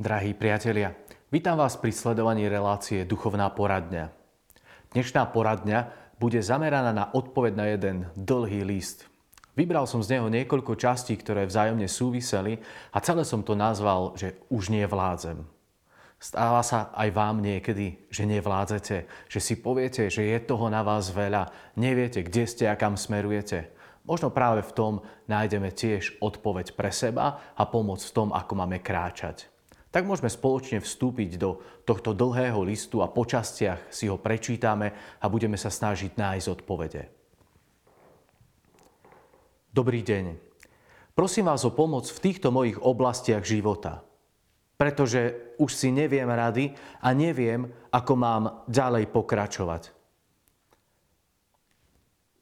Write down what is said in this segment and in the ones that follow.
Drahí priatelia, vítam vás pri sledovaní relácie Duchovná poradňa. Dnešná poradňa bude zameraná na odpoveď na jeden dlhý list. Vybral som z neho niekoľko častí, ktoré vzájomne súviseli a celé som to nazval, že už nevládzem. Stáva sa aj vám niekedy, že nevládzete, že si poviete, že je toho na vás veľa, neviete, kde ste a kam smerujete. Možno práve v tom nájdeme tiež odpoveď pre seba a pomoc v tom, ako máme kráčať tak môžeme spoločne vstúpiť do tohto dlhého listu a po častiach si ho prečítame a budeme sa snažiť nájsť odpovede. Dobrý deň. Prosím vás o pomoc v týchto mojich oblastiach života, pretože už si neviem rady a neviem, ako mám ďalej pokračovať.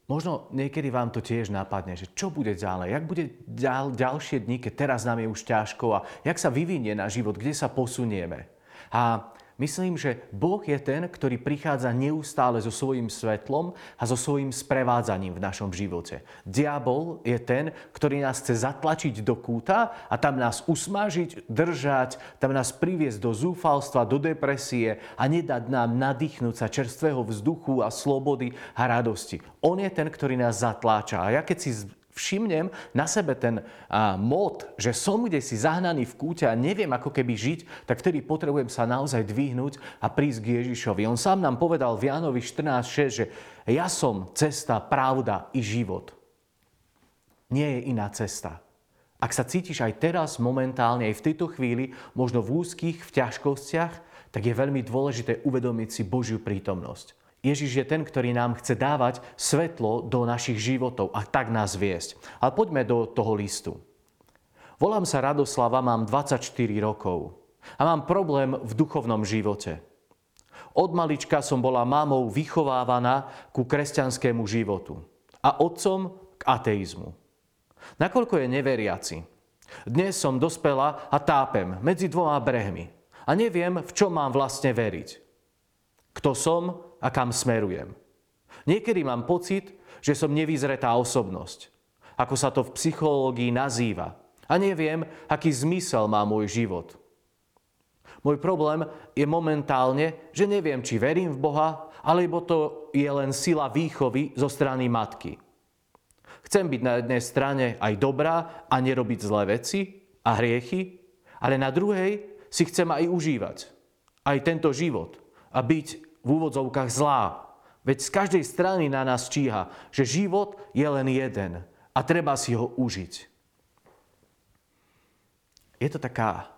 Možno niekedy vám to tiež napadne, že čo bude ďalej, jak bude ďal, ďalšie dni, keď teraz nám je už ťažko? A jak sa vyvinie na život, kde sa posunieme. A Myslím, že Boh je ten, ktorý prichádza neustále so svojím svetlom a so svojím sprevádzaním v našom živote. Diabol je ten, ktorý nás chce zatlačiť do kúta a tam nás usmažiť, držať, tam nás priviesť do zúfalstva, do depresie a nedať nám nadýchnúť sa čerstvého vzduchu a slobody a radosti. On je ten, ktorý nás zatláča. A ja keď si všimnem na sebe ten mod, že som kde si zahnaný v kúte a neviem ako keby žiť, tak vtedy potrebujem sa naozaj dvihnúť a prísť k Ježišovi. On sám nám povedal v Jánovi 14.6, že ja som cesta, pravda i život. Nie je iná cesta. Ak sa cítiš aj teraz, momentálne, aj v tejto chvíli, možno v úzkých, v ťažkostiach, tak je veľmi dôležité uvedomiť si Božiu prítomnosť. Ježiš je ten, ktorý nám chce dávať svetlo do našich životov a tak nás viesť. Ale poďme do toho listu. Volám sa Radoslava, mám 24 rokov a mám problém v duchovnom živote. Od malička som bola mamou vychovávaná ku kresťanskému životu a otcom k ateizmu. Nakoľko je neveriaci. Dnes som dospela a tápem medzi dvoma brehmi a neviem, v čo mám vlastne veriť. Kto som a kam smerujem. Niekedy mám pocit, že som nevyzretá osobnosť, ako sa to v psychológii nazýva. A neviem, aký zmysel má môj život. Môj problém je momentálne, že neviem, či verím v Boha, alebo to je len sila výchovy zo strany matky. Chcem byť na jednej strane aj dobrá a nerobiť zlé veci a hriechy, ale na druhej si chcem aj užívať. Aj tento život. A byť v úvodzovkách zlá. Veď z každej strany na nás číha, že život je len jeden a treba si ho užiť. Je to taká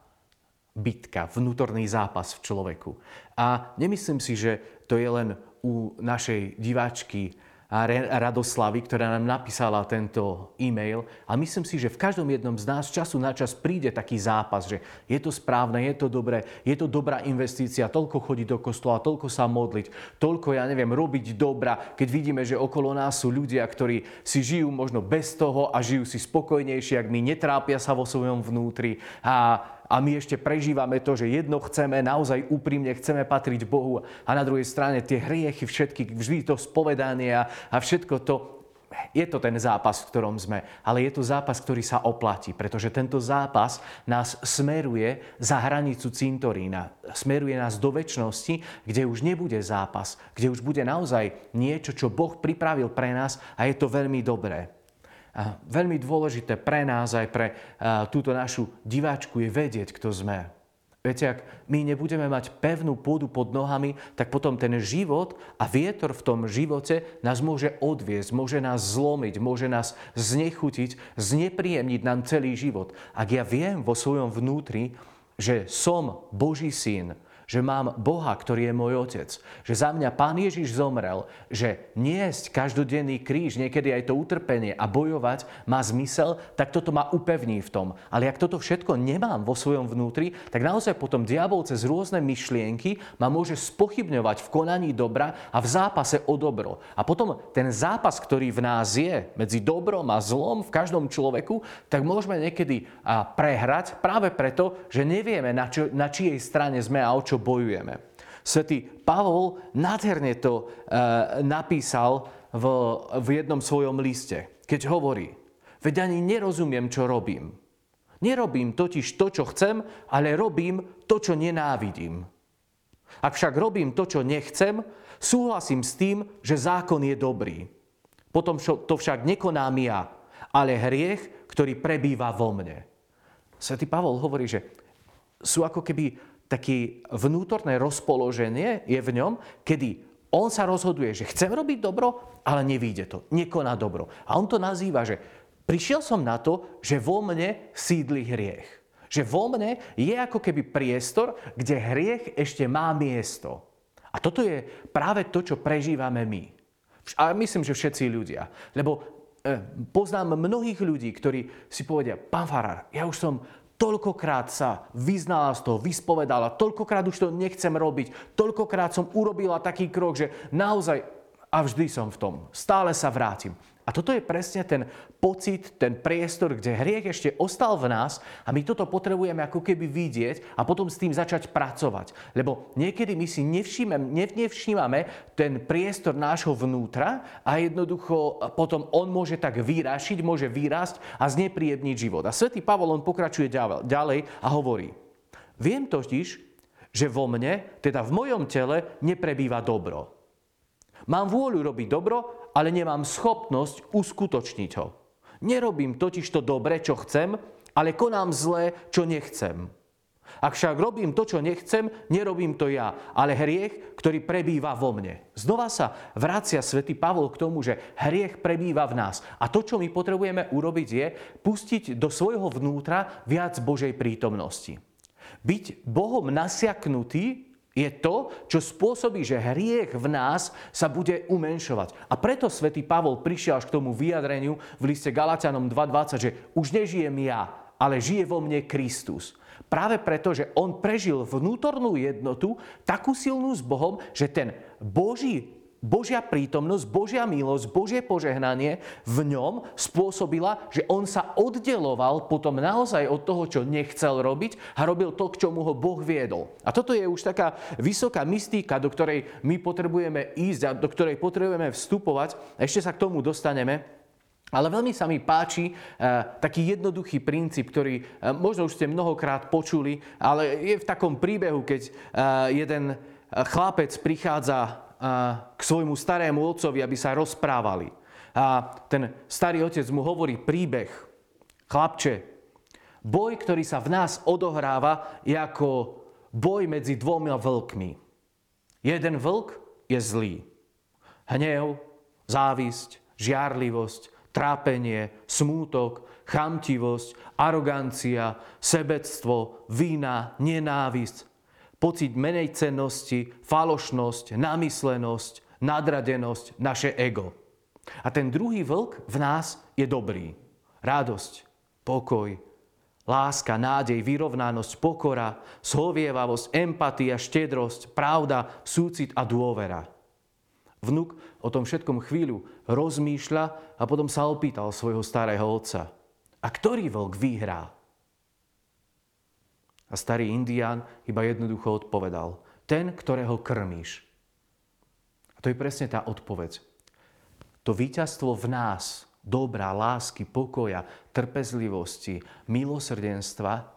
bitka, vnútorný zápas v človeku. A nemyslím si, že to je len u našej diváčky Radoslavy, ktorá nám napísala tento e-mail. A myslím si, že v každom jednom z nás času na čas príde taký zápas, že je to správne, je to dobré, je to dobrá investícia, toľko chodiť do kostola, toľko sa modliť, toľko, ja neviem, robiť dobra, keď vidíme, že okolo nás sú ľudia, ktorí si žijú možno bez toho a žijú si spokojnejšie, ak my netrápia sa vo svojom vnútri. A a my ešte prežívame to, že jedno chceme, naozaj úprimne chceme patriť Bohu a na druhej strane tie hriechy, všetky, vždy to spovedanie a všetko to, je to ten zápas, v ktorom sme, ale je to zápas, ktorý sa oplatí, pretože tento zápas nás smeruje za hranicu cintorína, smeruje nás do väčšnosti, kde už nebude zápas, kde už bude naozaj niečo, čo Boh pripravil pre nás a je to veľmi dobré. Veľmi dôležité pre nás, aj pre túto našu diváčku je vedieť, kto sme. Viete, ak my nebudeme mať pevnú pôdu pod nohami, tak potom ten život a vietor v tom živote nás môže odviesť, môže nás zlomiť, môže nás znechutiť, znepríjemniť nám celý život. Ak ja viem vo svojom vnútri, že som Boží syn, že mám Boha, ktorý je môj otec, že za mňa Pán Ježiš zomrel, že niesť každodenný kríž, niekedy aj to utrpenie a bojovať má zmysel, tak toto ma upevní v tom. Ale ak toto všetko nemám vo svojom vnútri, tak naozaj potom diabol cez rôzne myšlienky ma môže spochybňovať v konaní dobra a v zápase o dobro. A potom ten zápas, ktorý v nás je medzi dobrom a zlom v každom človeku, tak môžeme niekedy prehrať práve preto, že nevieme, na, čo, na čijej strane sme a o čo bojujeme. Svetý Pavol nádherne to e, napísal v, v jednom svojom liste, keď hovorí, veď ani nerozumiem, čo robím. Nerobím totiž to, čo chcem, ale robím to, čo nenávidím. Ak však robím to, čo nechcem, súhlasím s tým, že zákon je dobrý. Potom to však nekonám ja, ale hriech, ktorý prebýva vo mne. Svetý Pavol hovorí, že sú ako keby také vnútorné rozpoloženie je v ňom, kedy on sa rozhoduje, že chcem robiť dobro, ale nevíde to, nekoná dobro. A on to nazýva, že prišiel som na to, že vo mne sídli hriech. Že vo mne je ako keby priestor, kde hriech ešte má miesto. A toto je práve to, čo prežívame my. A myslím, že všetci ľudia. Lebo e, poznám mnohých ľudí, ktorí si povedia, pán Farar, ja už som toľkokrát sa vyznala z toho, vyspovedala, toľkokrát už to nechcem robiť, toľkokrát som urobila taký krok, že naozaj a vždy som v tom. Stále sa vrátim. A toto je presne ten pocit, ten priestor, kde hriech ešte ostal v nás a my toto potrebujeme ako keby vidieť a potom s tým začať pracovať. Lebo niekedy my si nevšímame ten priestor nášho vnútra a jednoducho potom on môže tak vyrašiť, môže vyrásť a znepríjemniť život. A svätý Pavol on pokračuje ďalej a hovorí, viem totiž, že vo mne, teda v mojom tele, neprebýva dobro. Mám vôľu robiť dobro, ale nemám schopnosť uskutočniť ho. Nerobím totiž to dobre, čo chcem, ale konám zlé, čo nechcem. Ak však robím to, čo nechcem, nerobím to ja, ale hriech, ktorý prebýva vo mne. Znova sa vracia svätý Pavol k tomu, že hriech prebýva v nás. A to, čo my potrebujeme urobiť, je pustiť do svojho vnútra viac Božej prítomnosti. Byť Bohom nasiaknutý je to, čo spôsobí, že hriech v nás sa bude umenšovať. A preto svätý Pavol prišiel až k tomu vyjadreniu v liste Galatianom 2.20, že už nežijem ja, ale žije vo mne Kristus. Práve preto, že on prežil vnútornú jednotu takú silnú s Bohom, že ten Boží Božia prítomnosť, Božia milosť, Božie požehnanie v ňom spôsobila, že on sa oddeloval potom naozaj od toho, čo nechcel robiť a robil to, k čomu ho Boh viedol. A toto je už taká vysoká mystika, do ktorej my potrebujeme ísť a do ktorej potrebujeme vstupovať. Ešte sa k tomu dostaneme. Ale veľmi sa mi páči e, taký jednoduchý princíp, ktorý e, možno už ste mnohokrát počuli, ale je v takom príbehu, keď e, jeden chlapec prichádza k svojmu starému otcovi, aby sa rozprávali. A ten starý otec mu hovorí príbeh. Chlapče, boj, ktorý sa v nás odohráva, je ako boj medzi dvoma vlkmi. Jeden vlk je zlý. Hnev, závisť, žiarlivosť, trápenie, smútok, chamtivosť, arogancia, sebectvo, vína, nenávisť, pocit menej cennosti, falošnosť, namyslenosť, nadradenosť, naše ego. A ten druhý vlk v nás je dobrý. Radosť, pokoj, láska, nádej, vyrovnanosť, pokora, zhovievavosť, empatia, štedrosť, pravda, súcit a dôvera. Vnuk o tom všetkom chvíľu rozmýšľa a potom sa opýtal svojho starého otca. A ktorý vlk vyhrá? A starý indián iba jednoducho odpovedal. Ten, ktorého krmíš. A to je presne tá odpoveď. To víťazstvo v nás, dobra, lásky, pokoja, trpezlivosti, milosrdenstva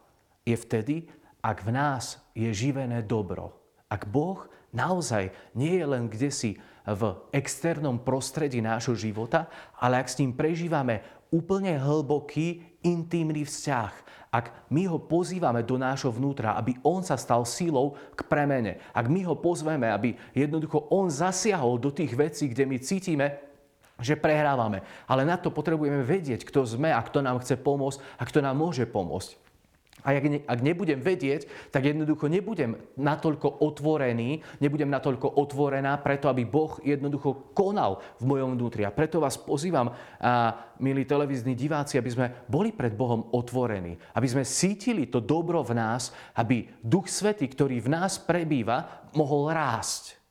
je vtedy, ak v nás je živené dobro. Ak Boh naozaj nie je len kde si v externom prostredí nášho života, ale ak s ním prežívame úplne hlboký, intimný vzťah, ak my ho pozývame do nášho vnútra, aby on sa stal sílou k premene, ak my ho pozveme, aby jednoducho on zasiahol do tých vecí, kde my cítime, že prehrávame. Ale na to potrebujeme vedieť, kto sme a kto nám chce pomôcť a kto nám môže pomôcť. A ak, ne, ak nebudem vedieť, tak jednoducho nebudem natoľko otvorený, nebudem natoľko otvorená preto, aby Boh jednoducho konal v mojom vnútri. A preto vás pozývam, a, milí televízni diváci, aby sme boli pred Bohom otvorení. Aby sme cítili to dobro v nás, aby Duch Svety, ktorý v nás prebýva, mohol rásť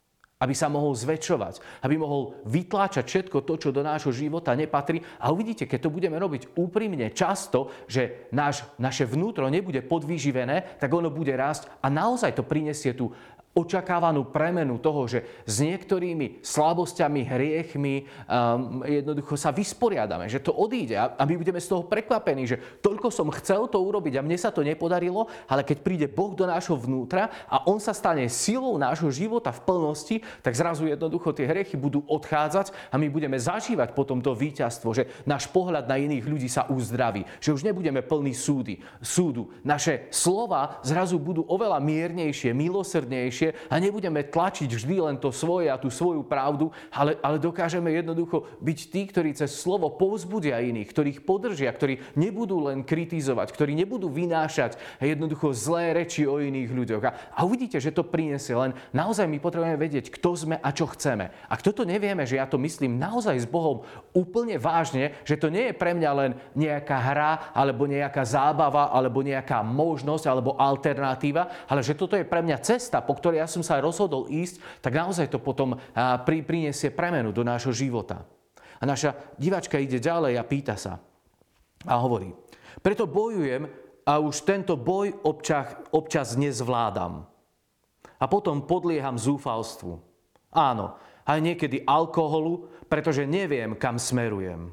aby sa mohol zväčšovať, aby mohol vytláčať všetko to, čo do nášho života nepatrí. A uvidíte, keď to budeme robiť úprimne často, že náš, naše vnútro nebude podvýživené, tak ono bude rásť a naozaj to prinesie tú očakávanú premenu toho, že s niektorými slabosťami, hriechmi um, jednoducho sa vysporiadame, že to odíde a, my budeme z toho prekvapení, že toľko som chcel to urobiť a mne sa to nepodarilo, ale keď príde Boh do nášho vnútra a On sa stane silou nášho života v plnosti, tak zrazu jednoducho tie hriechy budú odchádzať a my budeme zažívať potom to víťazstvo, že náš pohľad na iných ľudí sa uzdraví, že už nebudeme plní súdy, súdu. Naše slova zrazu budú oveľa miernejšie, milosrdnejšie, lepšie a nebudeme tlačiť vždy len to svoje a tú svoju pravdu, ale, ale dokážeme jednoducho byť tí, ktorí cez slovo povzbudia iných, ktorých podržia, ktorí nebudú len kritizovať, ktorí nebudú vynášať jednoducho zlé reči o iných ľuďoch. A, a uvidíte, že to prinesie, len naozaj my potrebujeme vedieť, kto sme a čo chceme. Ak toto nevieme, že ja to myslím naozaj s Bohom úplne vážne, že to nie je pre mňa len nejaká hra, alebo nejaká zábava, alebo nejaká možnosť, alebo alternatíva, ale že toto je pre mňa cesta, po ktorej ktoré ja som sa rozhodol ísť, tak naozaj to potom pri, priniesie premenu do nášho života. A naša divačka ide ďalej a pýta sa a hovorí, preto bojujem a už tento boj občas, občas nezvládam. A potom podlieham zúfalstvu. Áno, aj niekedy alkoholu, pretože neviem, kam smerujem.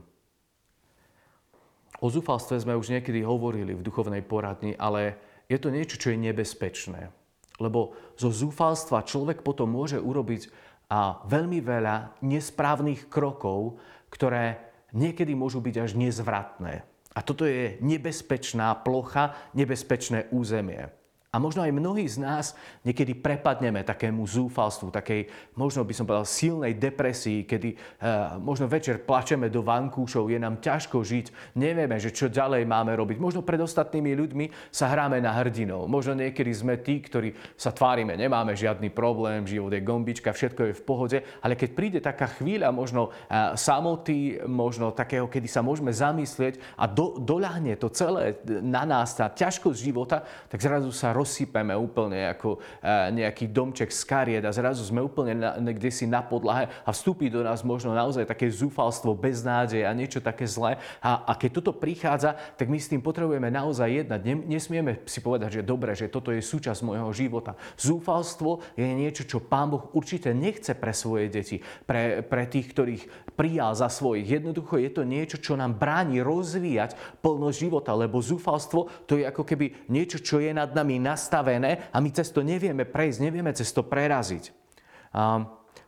O zúfalstve sme už niekedy hovorili v duchovnej poradni, ale je to niečo, čo je nebezpečné. Lebo zo zúfalstva človek potom môže urobiť a veľmi veľa nesprávnych krokov, ktoré niekedy môžu byť až nezvratné. A toto je nebezpečná plocha, nebezpečné územie. A možno aj mnohí z nás niekedy prepadneme takému zúfalstvu, takej, možno by som povedal, silnej depresii, kedy uh, možno večer plačeme do vankúšov, je nám ťažko žiť, nevieme, že čo ďalej máme robiť. Možno pred ostatnými ľuďmi sa hráme na hrdinov. Možno niekedy sme tí, ktorí sa tvárime, nemáme žiadny problém, život je gombička, všetko je v pohode, ale keď príde taká chvíľa možno uh, samoty, možno takého, kedy sa môžeme zamyslieť a do, doľahne to celé na nás, tá ťažkosť života, tak zrazu sa rozsypeme úplne ako e, nejaký domček z kariet a zrazu sme úplne na, si na podlahe a vstúpi do nás možno naozaj také zúfalstvo, beznádej a niečo také zlé. A, a keď toto prichádza, tak my s tým potrebujeme naozaj jednať. Nesmieme si povedať, že dobre, že toto je súčasť môjho života. Zúfalstvo je niečo, čo Pán Boh určite nechce pre svoje deti, pre, pre tých, ktorých prijal za svojich. Jednoducho je to niečo, čo nám bráni rozvíjať plnosť života, lebo zúfalstvo to je ako keby niečo, čo je nad nami nastavené a my cez to nevieme prejsť, nevieme cez to preraziť.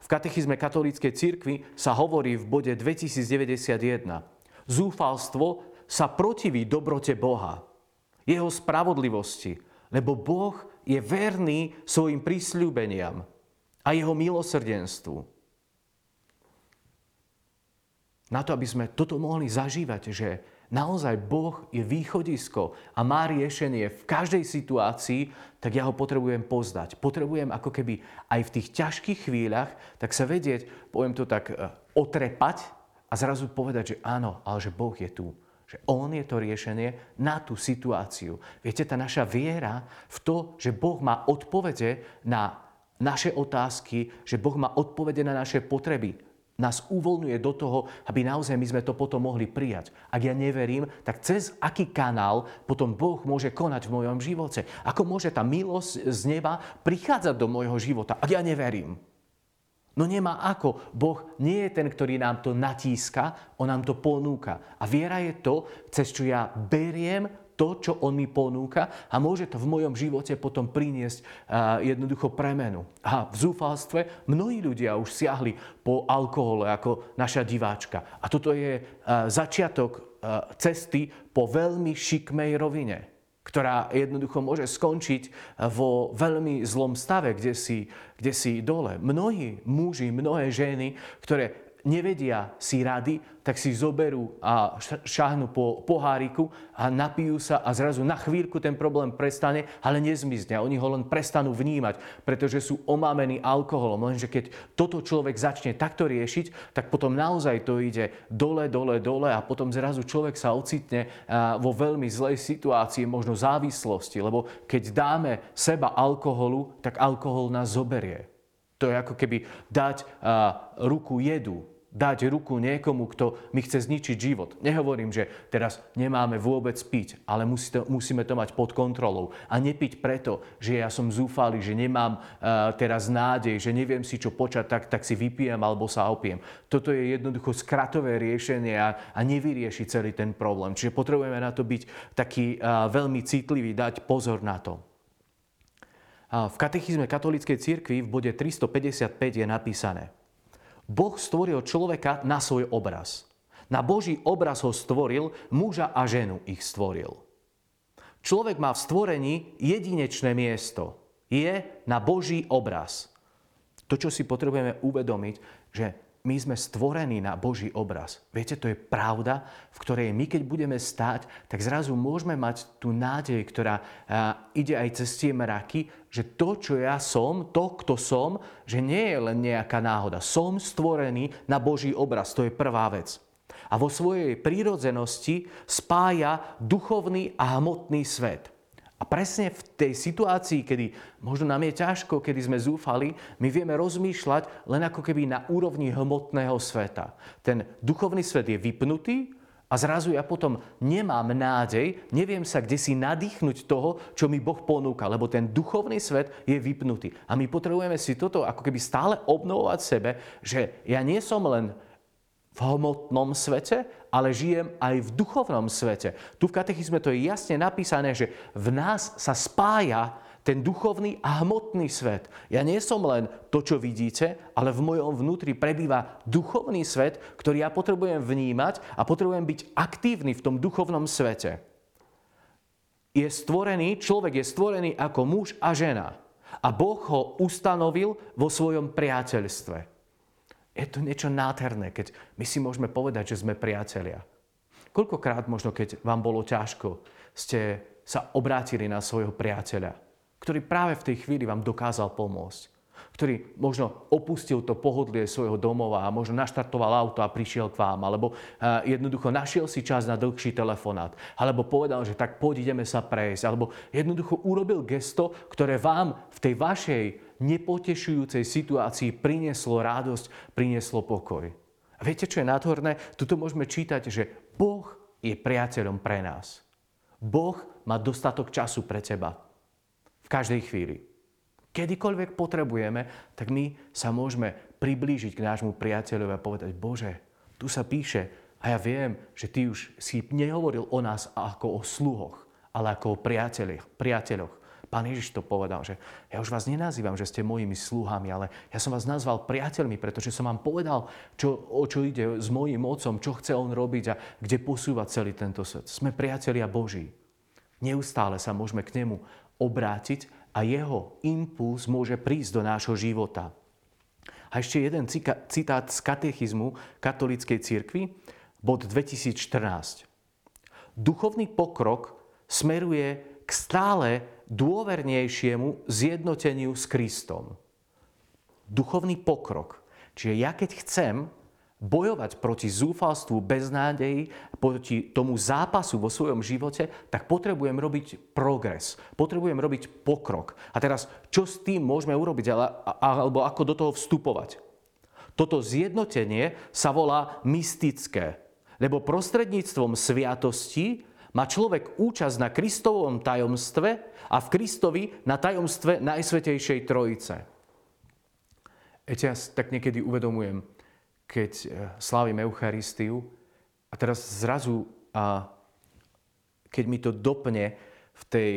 V katechizme katolíckej cirkvi sa hovorí v bode 2091. Zúfalstvo sa protiví dobrote Boha, jeho spravodlivosti, lebo Boh je verný svojim prísľubeniam a jeho milosrdenstvu. Na to, aby sme toto mohli zažívať, že naozaj Boh je východisko a má riešenie v každej situácii, tak ja ho potrebujem poznať. Potrebujem ako keby aj v tých ťažkých chvíľach, tak sa vedieť, poviem to tak, e, otrepať a zrazu povedať, že áno, ale že Boh je tu. Že On je to riešenie na tú situáciu. Viete, tá naša viera v to, že Boh má odpovede na naše otázky, že Boh má odpovede na naše potreby, nás uvoľňuje do toho, aby naozaj my sme to potom mohli prijať. Ak ja neverím, tak cez aký kanál potom Boh môže konať v mojom živote? Ako môže tá milosť z neba prichádzať do môjho života, ak ja neverím? No nemá ako. Boh nie je ten, ktorý nám to natíska, on nám to ponúka. A viera je to, cez čo ja beriem to, čo on mi ponúka a môže to v mojom živote potom priniesť jednoducho premenu. A v zúfalstve mnohí ľudia už siahli po alkohole ako naša diváčka. A toto je začiatok cesty po veľmi šikmej rovine ktorá jednoducho môže skončiť vo veľmi zlom stave, kde si, kde si dole. Mnohí muži, mnohé ženy, ktoré nevedia si rady, tak si zoberú a šáhnu po poháriku a napijú sa a zrazu na chvíľku ten problém prestane, ale nezmizne. Oni ho len prestanú vnímať, pretože sú omámení alkoholom. Lenže keď toto človek začne takto riešiť, tak potom naozaj to ide dole, dole, dole a potom zrazu človek sa ocitne vo veľmi zlej situácii, možno závislosti, lebo keď dáme seba alkoholu, tak alkohol nás zoberie. To je ako keby dať ruku jedu dať ruku niekomu, kto mi chce zničiť život. Nehovorím, že teraz nemáme vôbec piť, ale musí to, musíme to mať pod kontrolou. A nepiť preto, že ja som zúfalý, že nemám uh, teraz nádej, že neviem si čo počať, tak, tak si vypijem alebo sa opiem. Toto je jednoducho skratové riešenie a, a nevyrieši celý ten problém. Čiže potrebujeme na to byť taký uh, veľmi citlivý, dať pozor na to. V katechizme katolíckej cirkvi v bode 355 je napísané – Boh stvoril človeka na svoj obraz. Na Boží obraz ho stvoril, muža a ženu ich stvoril. Človek má v stvorení jedinečné miesto. Je na Boží obraz. To, čo si potrebujeme uvedomiť, že my sme stvorení na Boží obraz. Viete, to je pravda, v ktorej my, keď budeme stáť, tak zrazu môžeme mať tú nádej, ktorá ide aj cez tie mraky, že to, čo ja som, to, kto som, že nie je len nejaká náhoda. Som stvorený na Boží obraz. To je prvá vec. A vo svojej prírodzenosti spája duchovný a hmotný svet. A presne v tej situácii, kedy možno nám je ťažko, kedy sme zúfali, my vieme rozmýšľať len ako keby na úrovni hmotného sveta. Ten duchovný svet je vypnutý a zrazu ja potom nemám nádej, neviem sa kde si nadýchnuť toho, čo mi Boh ponúka, lebo ten duchovný svet je vypnutý. A my potrebujeme si toto ako keby stále obnovovať sebe, že ja nie som len v hmotnom svete, ale žijem aj v duchovnom svete. Tu v katechizme to je jasne napísané, že v nás sa spája ten duchovný a hmotný svet. Ja nie som len to, čo vidíte, ale v mojom vnútri prebýva duchovný svet, ktorý ja potrebujem vnímať a potrebujem byť aktívny v tom duchovnom svete. Je stvorený, človek je stvorený ako muž a žena. A Boh ho ustanovil vo svojom priateľstve. Je to niečo nádherné, keď my si môžeme povedať, že sme priatelia. Koľkokrát možno, keď vám bolo ťažko, ste sa obrátili na svojho priateľa, ktorý práve v tej chvíli vám dokázal pomôcť ktorý možno opustil to pohodlie svojho domova a možno naštartoval auto a prišiel k vám, alebo eh, jednoducho našiel si čas na dlhší telefonát, alebo povedal, že tak poď ideme sa prejsť, alebo jednoducho urobil gesto, ktoré vám v tej vašej nepotešujúcej situácii prinieslo radosť, prinieslo pokoj. A viete, čo je nádherné? Tuto môžeme čítať, že Boh je priateľom pre nás. Boh má dostatok času pre teba. V každej chvíli. Kedykoľvek potrebujeme, tak my sa môžeme priblížiť k nášmu priateľovi a povedať, Bože, tu sa píše a ja viem, že Ty už si nehovoril o nás ako o sluhoch, ale ako o priateľoch. Pán Ježiš to povedal, že ja už vás nenazývam, že ste mojimi sluhami, ale ja som vás nazval priateľmi, pretože som vám povedal, čo, o čo ide s mojím otcom, čo chce on robiť a kde posúvať celý tento svet. Sme priatelia Boží. Neustále sa môžeme k nemu obrátiť a jeho impuls môže prísť do nášho života. A ešte jeden citát z katechizmu katolíckej cirkvi, bod 2014. Duchovný pokrok smeruje k stále dôvernejšiemu zjednoteniu s Kristom. Duchovný pokrok. Čiže ja keď chcem bojovať proti zúfalstvu, beznádeji, proti tomu zápasu vo svojom živote, tak potrebujem robiť progres, potrebujem robiť pokrok. A teraz, čo s tým môžeme urobiť, alebo ako do toho vstupovať? Toto zjednotenie sa volá mystické, lebo prostredníctvom sviatosti má človek účasť na Kristovom tajomstve a v Kristovi na tajomstve Najsvetejšej Trojice. Viete, ja tak niekedy uvedomujem, keď e, slávim Eucharistiu a teraz zrazu, a keď mi to dopne v tej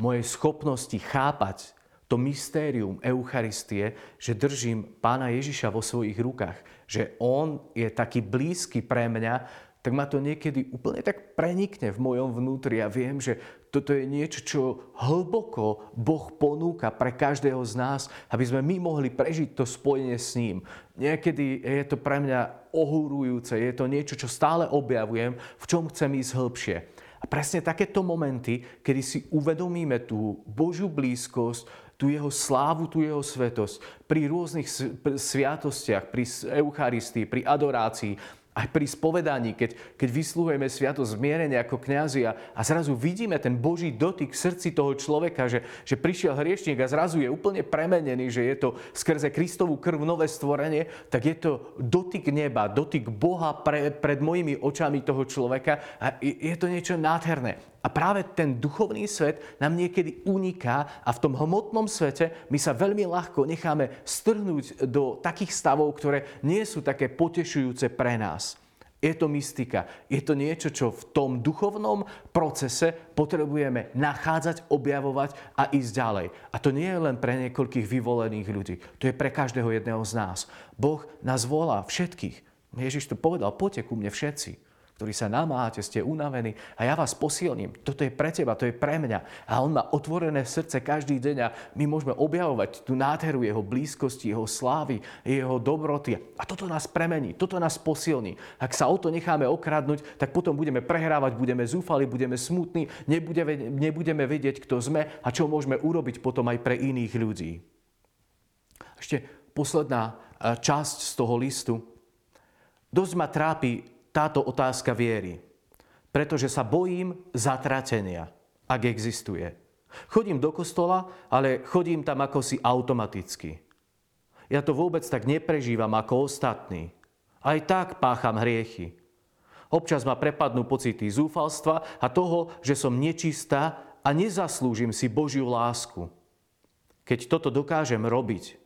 mojej schopnosti chápať to mystérium Eucharistie, že držím Pána Ježiša vo svojich rukách, že On je taký blízky pre mňa, tak ma to niekedy úplne tak prenikne v mojom vnútri a viem, že toto je niečo, čo hlboko Boh ponúka pre každého z nás, aby sme my mohli prežiť to spojenie s ním. Niekedy je to pre mňa ohúrujúce, je to niečo, čo stále objavujem, v čom chcem ísť hĺbšie. A presne takéto momenty, kedy si uvedomíme tú Božiu blízkosť, tú jeho slávu, tú jeho svetosť pri rôznych sviatostiach, pri Eucharistii, pri adorácii, Aj pri spovedaní, keď, keď vysluhujeme sviatosť zmierenia ako kňazi a, a zrazu vidíme ten Boží dotyk srdci toho človeka, že, že prišiel hriešník a zrazu je úplne premenený, že je to skrze Kristovú krv nové stvorenie, tak je to dotyk neba, dotyk Boha pre, pred mojimi očami toho človeka a je to niečo nádherné. A práve ten duchovný svet nám niekedy uniká a v tom hmotnom svete my sa veľmi ľahko necháme strhnúť do takých stavov, ktoré nie sú také potešujúce pre nás. Je to mystika. Je to niečo, čo v tom duchovnom procese potrebujeme nachádzať, objavovať a ísť ďalej. A to nie je len pre niekoľkých vyvolených ľudí. To je pre každého jedného z nás. Boh nás volá všetkých. Ježiš to povedal, poďte ku mne všetci ktorí sa namáhate, ste unavení a ja vás posilním. Toto je pre teba, to je pre mňa. A on má otvorené srdce každý deň a my môžeme objavovať tú nádheru jeho blízkosti, jeho slávy, jeho dobroty. A toto nás premení, toto nás posilní. Ak sa o to necháme okradnúť, tak potom budeme prehrávať, budeme zúfali, budeme smutní, nebudeme, nebudeme vedieť, kto sme a čo môžeme urobiť potom aj pre iných ľudí. Ešte posledná e, časť z toho listu. Dosť ma trápi táto otázka viery. Pretože sa bojím zatratenia, ak existuje. Chodím do kostola, ale chodím tam ako si automaticky. Ja to vôbec tak neprežívam ako ostatní. Aj tak pácham hriechy. Občas ma prepadnú pocity zúfalstva a toho, že som nečistá a nezaslúžim si Božiu lásku. Keď toto dokážem robiť,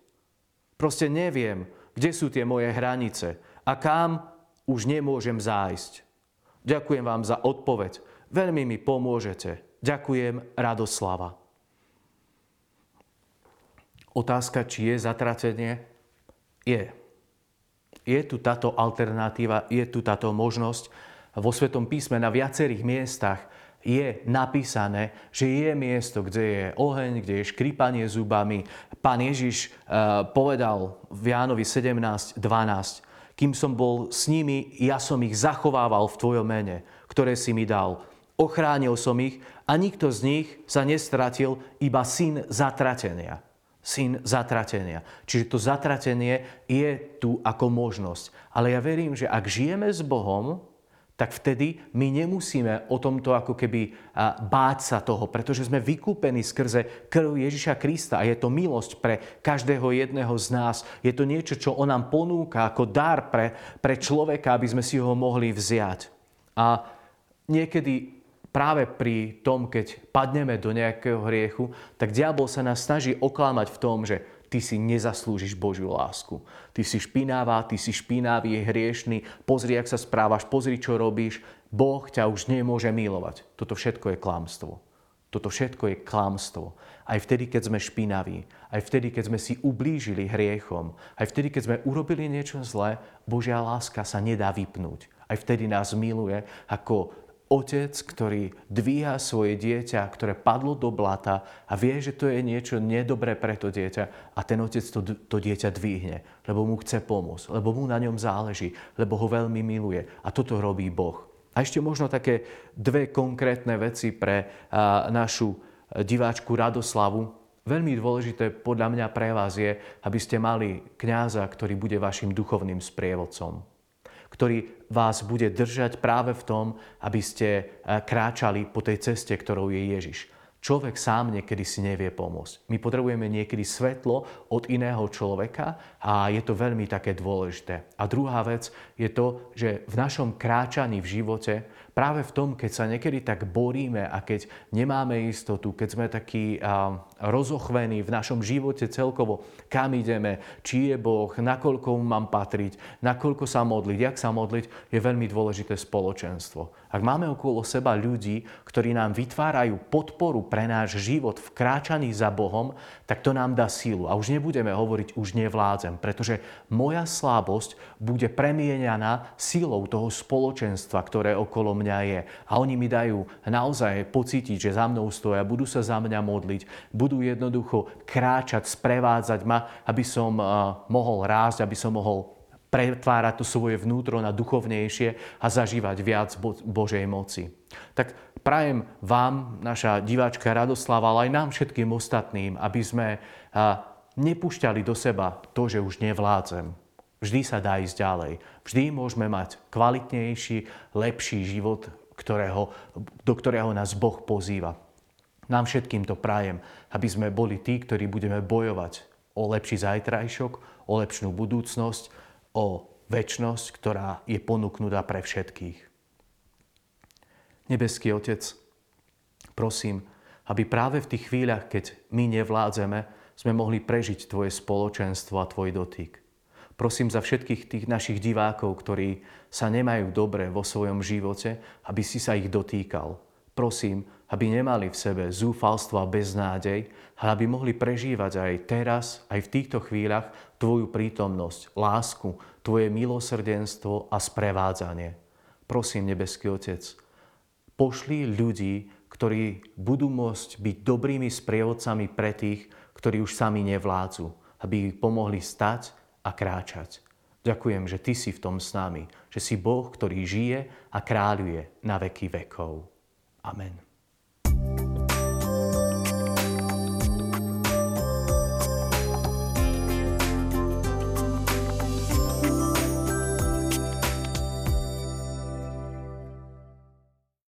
proste neviem, kde sú tie moje hranice a kam už nemôžem zájsť. Ďakujem vám za odpoveď. Veľmi mi pomôžete. Ďakujem, Radoslava. Otázka, či je zatratenie? Je. Je tu táto alternatíva, je tu táto možnosť. Vo Svetom písme na viacerých miestach je napísané, že je miesto, kde je oheň, kde je škripanie zubami. Pán Ježiš eh, povedal v Jánovi 17.12, kým som bol s nimi, ja som ich zachovával v Tvojom mene, ktoré si mi dal. Ochránil som ich a nikto z nich sa nestratil, iba syn zatratenia. Syn zatratenia. Čiže to zatratenie je tu ako možnosť. Ale ja verím, že ak žijeme s Bohom, tak vtedy my nemusíme o tomto ako keby báť sa toho, pretože sme vykúpení skrze krv Ježiša Krista a je to milosť pre každého jedného z nás. Je to niečo, čo on nám ponúka ako dar pre, pre človeka, aby sme si ho mohli vziať. A niekedy práve pri tom, keď padneme do nejakého hriechu, tak diabol sa nás snaží oklamať v tom, že ty si nezaslúžiš Božiu lásku. Ty si špinavá, ty si špinavý, hriešný, pozri, ak sa správaš, pozri, čo robíš. Boh ťa už nemôže milovať. Toto všetko je klamstvo. Toto všetko je klamstvo. Aj vtedy, keď sme špinaví, aj vtedy, keď sme si ublížili hriechom, aj vtedy, keď sme urobili niečo zlé, Božia láska sa nedá vypnúť. Aj vtedy nás miluje ako otec, ktorý dvíha svoje dieťa, ktoré padlo do blata a vie, že to je niečo nedobré pre to dieťa a ten otec to, to dieťa dvihne, lebo mu chce pomôcť, lebo mu na ňom záleží, lebo ho veľmi miluje. A toto robí Boh. A ešte možno také dve konkrétne veci pre a, našu diváčku Radoslavu. Veľmi dôležité podľa mňa pre vás je, aby ste mali kňaza, ktorý bude vašim duchovným sprievodcom ktorý vás bude držať práve v tom, aby ste eh, kráčali po tej ceste, ktorou je Ježiš. Človek sám niekedy si nevie pomôcť. My potrebujeme niekedy svetlo od iného človeka a je to veľmi také dôležité. A druhá vec je to, že v našom kráčaní v živote práve v tom, keď sa niekedy tak boríme a keď nemáme istotu, keď sme takí rozochvení v našom živote celkovo, kam ideme, či je Boh, nakoľko mám patriť, nakoľko sa modliť, jak sa modliť, je veľmi dôležité spoločenstvo. Ak máme okolo seba ľudí, ktorí nám vytvárajú podporu pre náš život v kráčaní za Bohom, tak to nám dá sílu. A už nebudeme hovoriť, už nevládzem, pretože moja slabosť bude premieňaná sílou toho spoločenstva, ktoré okolo mňa mňa je. A oni mi dajú naozaj pocítiť, že za mnou stoja, budú sa za mňa modliť, budú jednoducho kráčať, sprevádzať ma, aby som mohol rásť, aby som mohol pretvárať to svoje vnútro na duchovnejšie a zažívať viac Božej moci. Tak prajem vám, naša diváčka Radoslava, ale aj nám všetkým ostatným, aby sme nepúšťali do seba to, že už nevládzem. Vždy sa dá ísť ďalej. Vždy môžeme mať kvalitnejší, lepší život, ktorého, do ktorého nás Boh pozýva. Nám všetkým to prajem, aby sme boli tí, ktorí budeme bojovať o lepší zajtrajšok, o lepšiu budúcnosť, o väčnosť, ktorá je ponúknutá pre všetkých. Nebeský Otec, prosím, aby práve v tých chvíľach, keď my nevládzeme, sme mohli prežiť Tvoje spoločenstvo a Tvoj dotyk. Prosím za všetkých tých našich divákov, ktorí sa nemajú dobre vo svojom živote, aby si sa ich dotýkal. Prosím, aby nemali v sebe zúfalstvo a beznádej, ale aby mohli prežívať aj teraz, aj v týchto chvíľach Tvoju prítomnosť, lásku, Tvoje milosrdenstvo a sprevádzanie. Prosím, Nebeský Otec, pošli ľudí, ktorí budú môcť byť dobrými sprievodcami pre tých, ktorí už sami nevládzu, aby ich pomohli stať a kráčať. Ďakujem, že Ty si v tom s nami, že si Boh, ktorý žije a kráľuje na veky vekov. Amen.